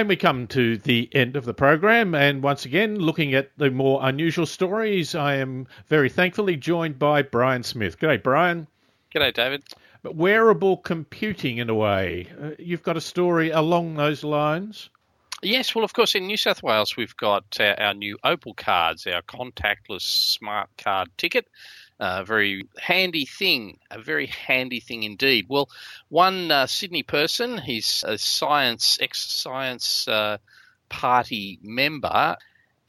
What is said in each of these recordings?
And we come to the end of the program, and once again, looking at the more unusual stories, I am very thankfully joined by Brian Smith. G'day, Brian. G'day, David. But wearable computing, in a way, uh, you've got a story along those lines. Yes, well, of course, in New South Wales, we've got our, our new Opal cards, our contactless smart card ticket. A very handy thing, a very handy thing indeed. Well, one uh, Sydney person, he's a science, ex science uh, party member,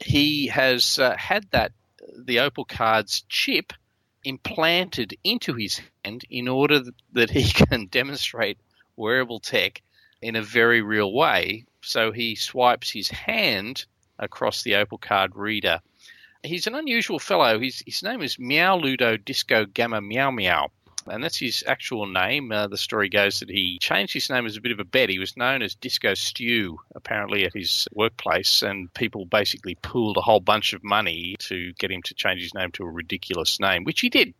he has uh, had that, the Opal Cards chip implanted into his hand in order that he can demonstrate wearable tech in a very real way. So he swipes his hand across the Opal Card reader he's an unusual fellow. His, his name is Meow Ludo Disco Gamma Meow Meow. And that's his actual name. Uh, the story goes that he changed his name as a bit of a bet. He was known as Disco Stew, apparently, at his workplace, and people basically pooled a whole bunch of money to get him to change his name to a ridiculous name, which he did.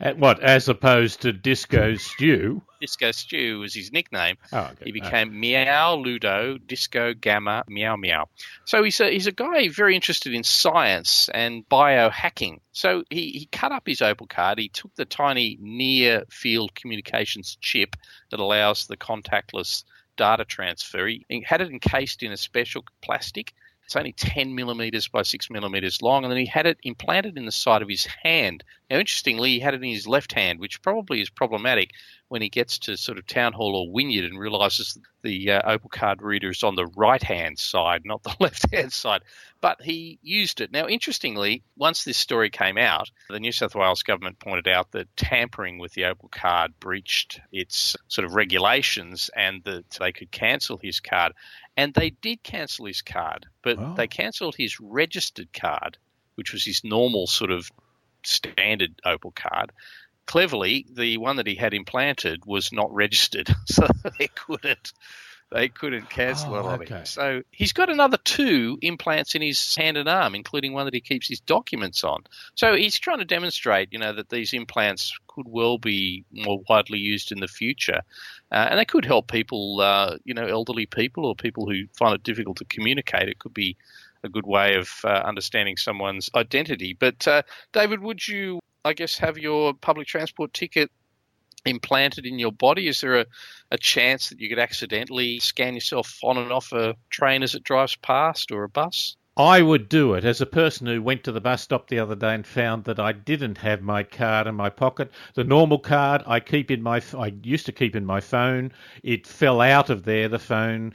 At what, as opposed to Disco Stew? Disco Stew was his nickname. Oh, okay. He became oh. Meow Ludo Disco Gamma Meow Meow. So he's a, he's a guy very interested in science and biohacking. So he, he cut up his Opal card. He took the tiny near field communications chip that allows the contactless data transfer. He had it encased in a special plastic it's only 10 millimeters by 6 millimeters long, and then he had it implanted in the side of his hand. Now, interestingly, he had it in his left hand, which probably is problematic when he gets to sort of Town Hall or Wynyard and realizes the uh, Opal card reader is on the right hand side, not the left hand side. But he used it. Now, interestingly, once this story came out, the New South Wales government pointed out that tampering with the Opal card breached its sort of regulations and that they could cancel his card. And they did cancel his card, but oh. they cancelled his registered card, which was his normal sort of standard Opal card. Cleverly, the one that he had implanted was not registered, so they couldn't they couldn't cancel oh, it on okay. him. So he's got another two implants in his hand and arm, including one that he keeps his documents on. So he's trying to demonstrate, you know, that these implants could well be more widely used in the future, uh, and they could help people, uh, you know, elderly people or people who find it difficult to communicate. It could be a good way of uh, understanding someone's identity. But uh, David, would you, I guess, have your public transport ticket implanted in your body? Is there a, a chance that you could accidentally scan yourself on and off a train as it drives past or a bus? I would do it as a person who went to the bus stop the other day and found that I didn't have my card in my pocket. The normal card I keep in my I used to keep in my phone. It fell out of there. The phone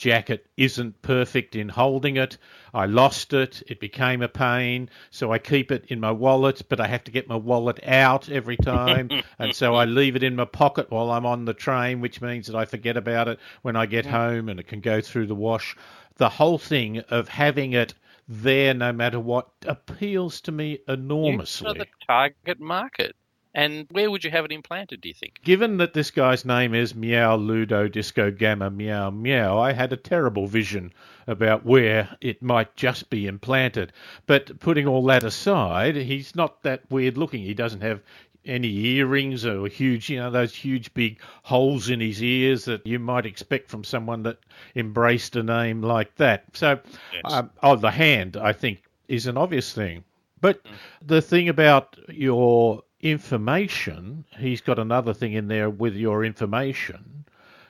jacket isn't perfect in holding it. I lost it. It became a pain. So I keep it in my wallet, but I have to get my wallet out every time. and so I leave it in my pocket while I'm on the train, which means that I forget about it when I get home and it can go through the wash. The whole thing of having it there no matter what appeals to me enormously. You know the target market. And where would you have it implanted, do you think? Given that this guy's name is Meow Ludo Disco Gamma Meow Meow, I had a terrible vision about where it might just be implanted. But putting all that aside, he's not that weird looking. He doesn't have any earrings or huge, you know, those huge big holes in his ears that you might expect from someone that embraced a name like that. So, yes. um, oh, the hand, I think, is an obvious thing. But mm. the thing about your information, he's got another thing in there with your information.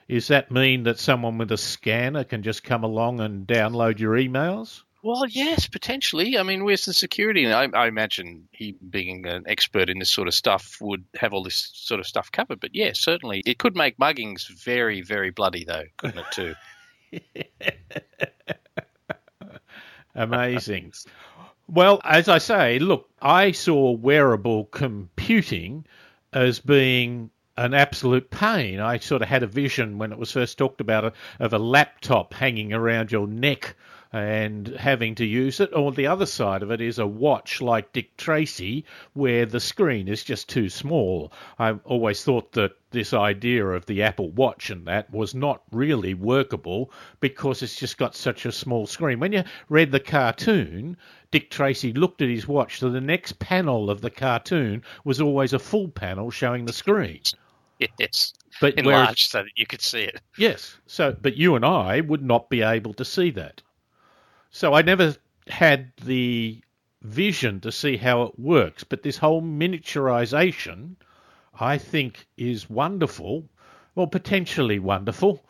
Does that mean that someone with a scanner can just come along and download your emails? Well, yes, potentially. I mean, where's the security? I, I, imagine he, being an expert in this sort of stuff, would have all this sort of stuff covered. But yeah, certainly, it could make muggings very, very bloody, though, couldn't it? Too. Amazing. Well, as I say, look, I saw wearable computing as being an absolute pain. I sort of had a vision when it was first talked about of a laptop hanging around your neck and having to use it. Or the other side of it is a watch like Dick Tracy, where the screen is just too small. I always thought that this idea of the Apple Watch and that was not really workable because it's just got such a small screen. When you read the cartoon, Dick Tracy looked at his watch, so the next panel of the cartoon was always a full panel showing the screen. Yes. But enlarged so that you could see it. yes, so but you and I would not be able to see that. So I never had the vision to see how it works. But this whole miniaturization, I think, is wonderful, or potentially wonderful.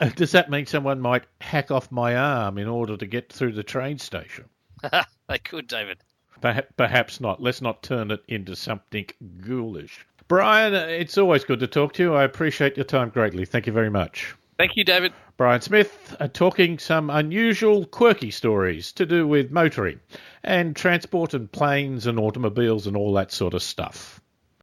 Uh, Does that mean someone might hack off my arm in order to get through the train station? they could, David. Perhaps not. Let's not turn it into something ghoulish. Brian, uh, it's always good to talk to you. I appreciate your time greatly. Thank you very much. Thank you, David. Brian Smith uh, talking some unusual, quirky stories to do with motoring and transport and planes and automobiles and all that sort of stuff.